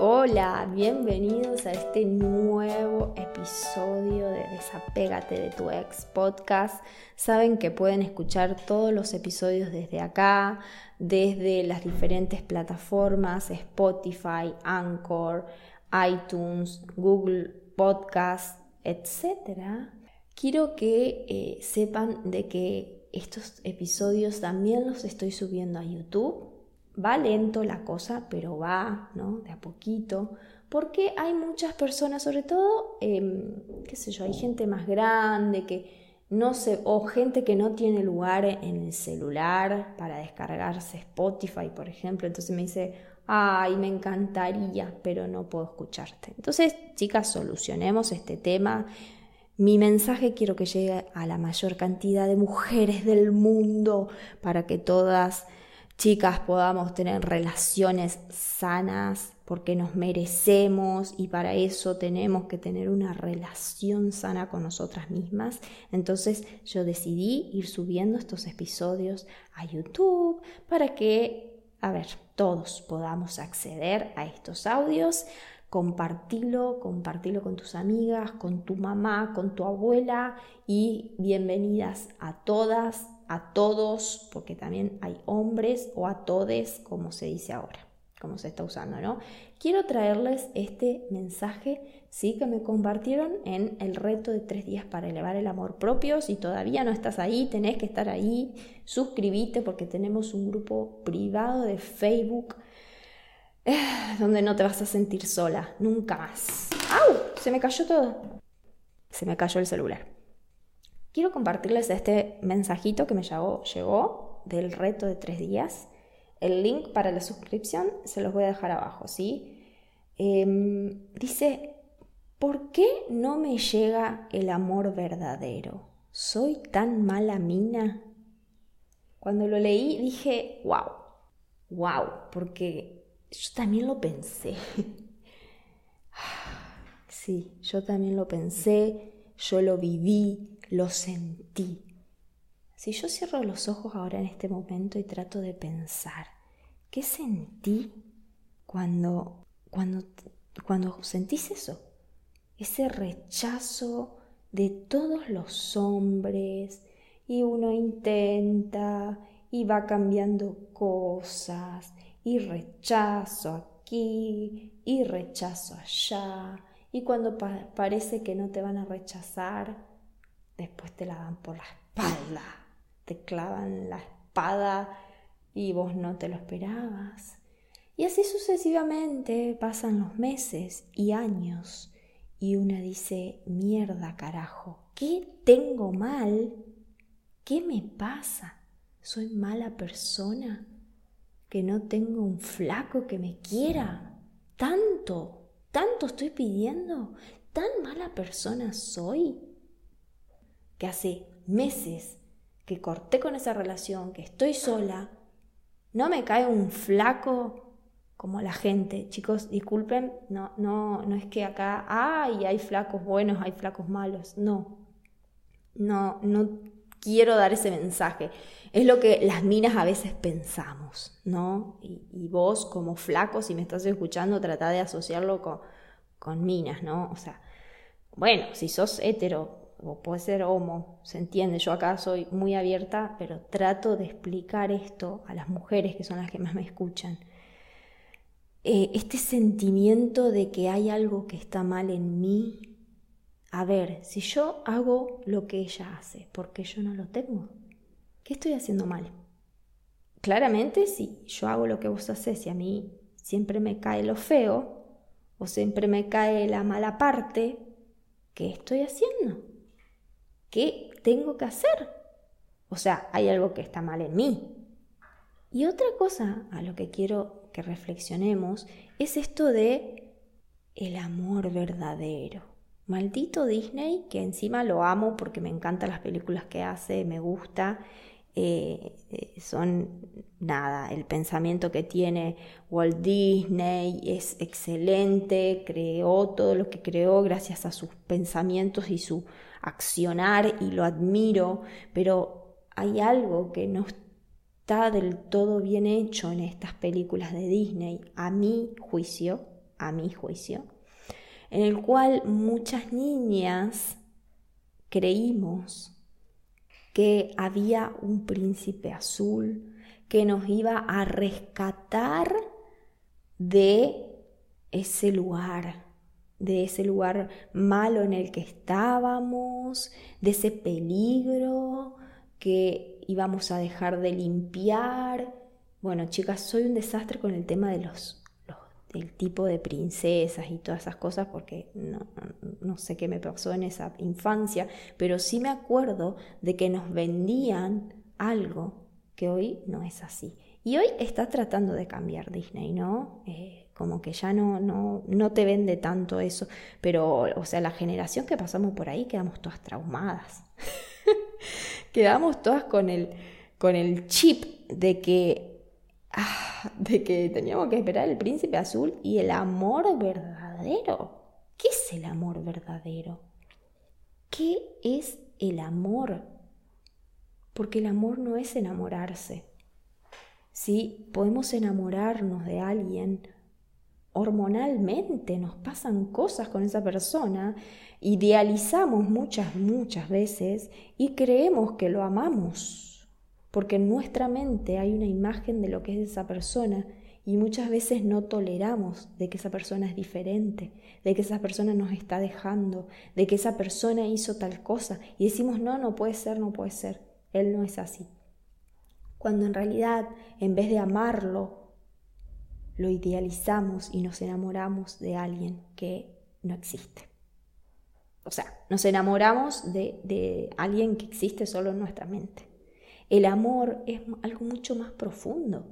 Hola, bienvenidos a este nuevo episodio de Desapégate de tu ex podcast. Saben que pueden escuchar todos los episodios desde acá, desde las diferentes plataformas, Spotify, Anchor, iTunes, Google Podcast, etc. Quiero que eh, sepan de que estos episodios también los estoy subiendo a YouTube va lento la cosa, pero va, ¿no? De a poquito, porque hay muchas personas, sobre todo, em, qué sé yo, hay gente más grande que no se, o gente que no tiene lugar en el celular para descargarse Spotify, por ejemplo, entonces me dice, ay, me encantaría, pero no puedo escucharte. Entonces, chicas, solucionemos este tema. Mi mensaje quiero que llegue a la mayor cantidad de mujeres del mundo para que todas chicas podamos tener relaciones sanas porque nos merecemos y para eso tenemos que tener una relación sana con nosotras mismas. Entonces yo decidí ir subiendo estos episodios a YouTube para que, a ver, todos podamos acceder a estos audios. Compartilo, compartilo con tus amigas, con tu mamá, con tu abuela y bienvenidas a todas a todos, porque también hay hombres o a todes, como se dice ahora, como se está usando, ¿no? Quiero traerles este mensaje, sí, que me compartieron en el reto de tres días para elevar el amor propio. Si todavía no estás ahí, tenés que estar ahí, suscríbete porque tenemos un grupo privado de Facebook eh, donde no te vas a sentir sola, nunca más. ¡Au! Se me cayó todo. Se me cayó el celular. Quiero compartirles este mensajito que me llegó, del reto de tres días. El link para la suscripción se los voy a dejar abajo, ¿sí? Em, dice, ¿por qué no me llega el amor verdadero? ¿Soy tan mala mina? Cuando lo leí dije, wow, wow, porque yo también lo pensé. sí, yo también lo pensé, yo lo viví, lo sentí. Si yo cierro los ojos ahora en este momento y trato de pensar, ¿qué sentí cuando, cuando, cuando sentís eso? Ese rechazo de todos los hombres y uno intenta y va cambiando cosas y rechazo aquí y rechazo allá y cuando parece que no te van a rechazar, después te la dan por la espalda, te clavan la espada y vos no te lo esperabas. Y así sucesivamente pasan los meses y años y una dice, mierda carajo, ¿qué tengo mal? ¿Qué me pasa? ¿Soy mala persona? ¿Que no tengo un flaco que me quiera? ¿Tanto? ¿Tanto estoy pidiendo? ¿Tan mala persona soy? Hace meses que corté con esa relación, que estoy sola, no me cae un flaco como la gente. Chicos, disculpen, no, no, no es que acá, ay, hay flacos buenos, hay flacos malos. No, no, no quiero dar ese mensaje. Es lo que las minas a veces pensamos, ¿no? Y, vos como flaco, si me estás escuchando, trata de asociarlo con, con minas, ¿no? O sea, bueno, si sos hetero, o puede ser homo, se entiende, yo acá soy muy abierta, pero trato de explicar esto a las mujeres que son las que más me escuchan. Eh, este sentimiento de que hay algo que está mal en mí, a ver, si yo hago lo que ella hace, ¿por qué yo no lo tengo? ¿Qué estoy haciendo mal? Claramente, si yo hago lo que vos haces y a mí siempre me cae lo feo, o siempre me cae la mala parte, ¿qué estoy haciendo? ¿Qué tengo que hacer? O sea, hay algo que está mal en mí. Y otra cosa a lo que quiero que reflexionemos es esto de el amor verdadero. Maldito Disney, que encima lo amo porque me encantan las películas que hace, me gusta. Eh, eh, son nada, el pensamiento que tiene Walt Disney es excelente, creó todo lo que creó gracias a sus pensamientos y su accionar y lo admiro, pero hay algo que no está del todo bien hecho en estas películas de Disney, a mi juicio, a mi juicio, en el cual muchas niñas creímos que había un príncipe azul que nos iba a rescatar de ese lugar, de ese lugar malo en el que estábamos, de ese peligro que íbamos a dejar de limpiar. Bueno, chicas, soy un desastre con el tema de los el tipo de princesas y todas esas cosas porque no, no, sé qué me pasó en esa infancia, pero sí me acuerdo de que nos vendían algo que hoy no es así. Y hoy está tratando de cambiar Disney, ¿no? Eh, como que ya no, no, no te vende tanto eso, pero, o sea, la generación que pasamos por ahí quedamos todas traumadas. quedamos todas con el, con el chip de que Ah, de que teníamos que esperar el príncipe azul y el amor verdadero. ¿Qué es el amor verdadero? ¿Qué es el amor? Porque el amor no es enamorarse. Sí, podemos enamorarnos de alguien hormonalmente, nos pasan cosas con esa persona, idealizamos muchas, muchas veces y creemos que lo amamos porque en nuestra mente hay una imagen de lo que es esa persona y muchas veces no toleramos de que esa persona es diferente, de que esa persona nos está dejando, de que esa persona hizo tal cosa y decimos, no, no puede ser, no puede ser, él no es así. Cuando en realidad, en vez de amarlo, lo idealizamos y nos enamoramos de alguien que no existe. O sea, nos enamoramos de, alguien que existe solo en nuestra mente. El amor es algo mucho más profundo.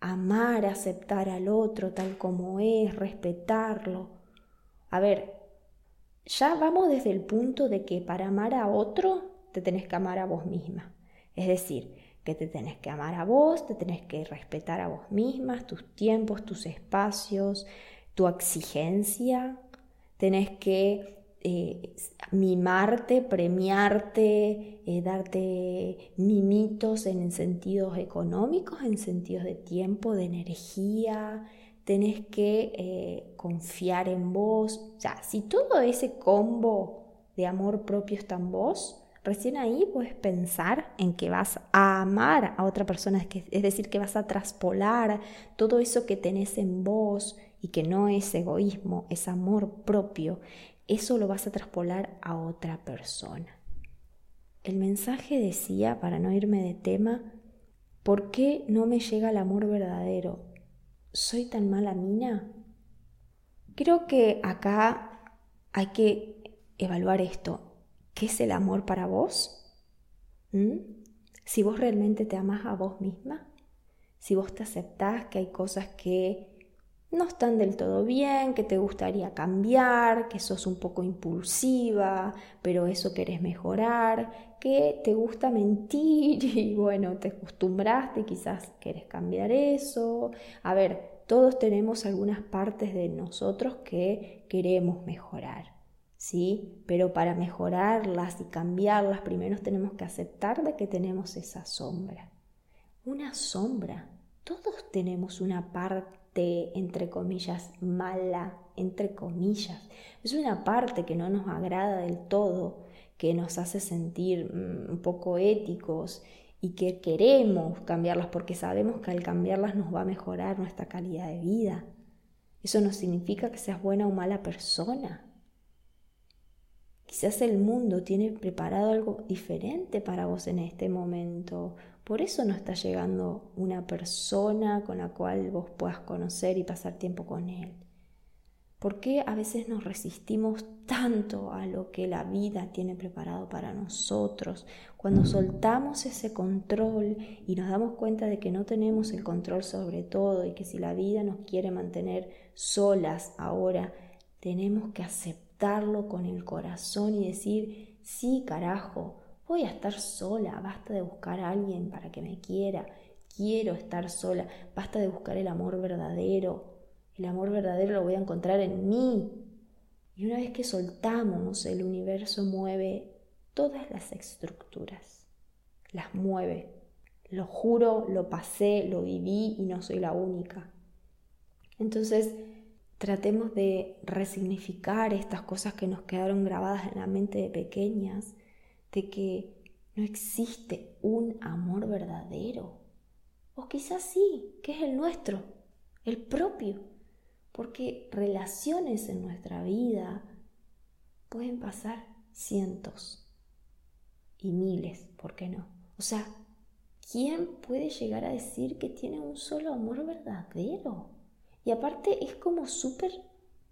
Amar, aceptar al otro tal como es, respetarlo. A ver, ya vamos desde el punto de que para amar a otro te tenés que amar a vos misma. Es decir, que te tenés que amar a vos, te tenés que respetar a vos misma, tus tiempos, tus espacios, tu exigencia, tenés que eh, mimarte, premiarte, eh, darte mimitos en sentidos económicos, en sentidos de tiempo, de energía, tenés que eh, confiar en vos. O si todo ese combo de amor propio está en vos, recién ahí puedes pensar en que vas a amar a otra persona, es decir, que vas a traspolar todo eso que tenés en vos y que no es egoísmo, es amor propio, eso lo vas a traspolar a otra persona. El mensaje decía, para no irme de tema, ¿por qué no me llega el amor verdadero? ¿Soy tan mala mina? Creo que acá hay que evaluar esto. ¿Qué es el amor para vos? ¿Mm? Si vos realmente te amas a vos misma, si vos te aceptás que hay cosas que no están del todo bien, que te gustaría cambiar, que sos un poco impulsiva, pero eso querés mejorar, que te gusta mentir y bueno, te acostumbraste, quizás querés cambiar eso. A ver, todos tenemos algunas partes de nosotros que queremos mejorar. ¿Sí? Pero para mejorarlas y cambiarlas, primero tenemos que aceptar de que tenemos esa sombra. Una sombra. Todos tenemos una parte entre comillas, mala, entre comillas. Es una parte que no nos agrada del todo, que nos hace sentir mm, un poco éticos y que queremos cambiarlas porque sabemos que al cambiarlas nos va a mejorar nuestra calidad de vida. Eso no significa que seas buena o mala persona. Quizás el mundo tiene preparado algo diferente para vos en este momento. Por eso no está llegando una persona con la cual vos puedas conocer y pasar tiempo con él. ¿Por qué a veces nos resistimos tanto a lo que la vida tiene preparado para nosotros? Cuando soltamos ese control y nos damos cuenta de que no tenemos el control sobre todo y que si la vida nos quiere mantener solas ahora, tenemos que con el corazón y decir, sí, carajo, voy a estar sola, basta de buscar a alguien para que me quiera, quiero estar sola, basta de buscar el amor verdadero, el amor verdadero lo voy a encontrar en mí. Y una vez que soltamos, el universo mueve todas las estructuras. Las mueve. Lo juro, lo pasé, lo viví y no soy la única. Entonces, tratemos de resignificar estas cosas que nos quedaron grabadas en la mente de pequeñas, de que no existe un amor verdadero. O quizás sí, que es el nuestro, el propio. Porque relaciones en nuestra vida pueden pasar cientos y miles, ¿por qué no? O sea, ¿quién puede llegar a decir que tiene un solo amor verdadero? Y aparte es como súper,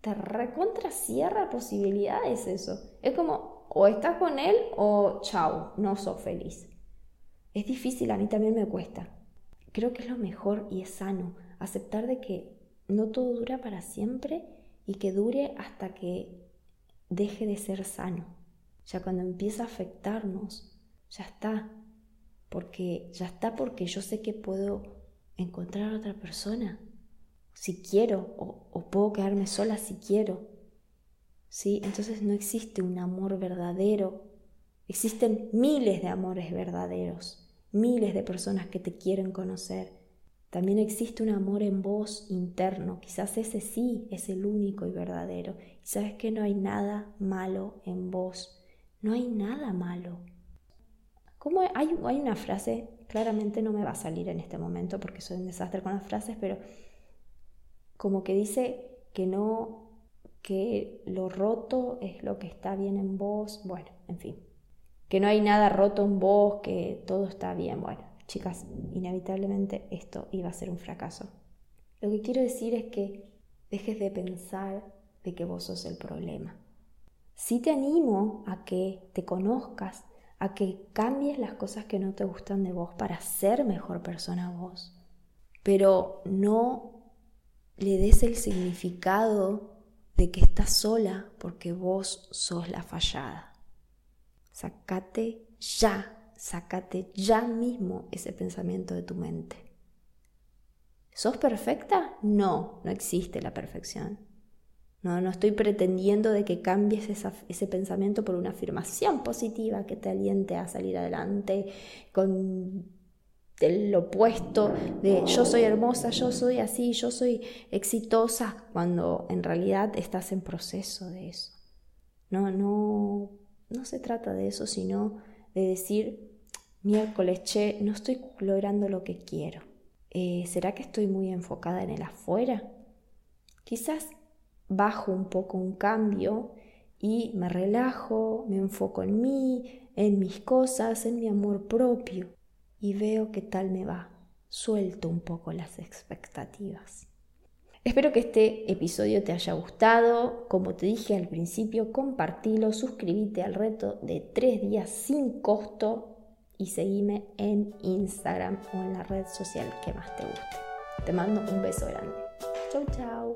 te recontra cierra posibilidades eso. Es como, o estás con él o chao, no sos feliz. Es difícil, a mí también me cuesta. Creo que es lo mejor y es sano aceptar de que no todo dura para siempre y que dure hasta que deje de ser sano. Ya cuando empieza a afectarnos, ya está. Porque ya está porque yo sé que puedo encontrar a otra persona si quiero o, puedo quedarme sola si quiero. ¿Sí? Entonces no existe un amor verdadero. Existen miles de amores verdaderos, miles de personas que te quieren conocer también existe un amor en vos interno, quizás ese sí es el único y verdadero. Sabes que no hay nada malo en vos, no hay nada malo. Como hay, hay una frase, claramente no me va a salir en este momento porque soy un desastre con las frases, pero como que dice que no, que lo roto es lo que está bien en vos, bueno, en fin, que no hay nada roto en vos, que todo está bien, bueno, chicas, inevitablemente esto iba a ser un fracaso. Lo que quiero decir es que dejes de pensar de que vos sos el problema. Sí te animo a que te conozcas, a que cambies las cosas que no te gustan de vos para ser mejor persona vos, pero no le des el significado de que estás sola porque vos sos la fallada. Sacate ya sácate ya mismo ese pensamiento de tu mente. ¿Sos perfecta? No, no existe la perfección. No, no estoy pretendiendo de que cambies ese pensamiento por una afirmación positiva que te aliente a salir adelante con el opuesto de yo soy hermosa, yo soy así, yo soy exitosa, cuando en realidad estás en proceso de eso. No, no, no se trata de eso, sino de decir miércoles, che, no estoy logrando lo que quiero. Eh, ¿Será que estoy muy enfocada en el afuera? Quizás bajo un poco un cambio y me relajo, me enfoco en mí, en mis cosas, en mi amor propio y veo qué tal me va. Suelto un poco las expectativas. Espero que este episodio te haya gustado. Como te dije al principio, compartilo, suscríbete al reto de tres días sin costo y seguime en Instagram o en la red social que más te guste. Te mando un beso grande. Chau, chau.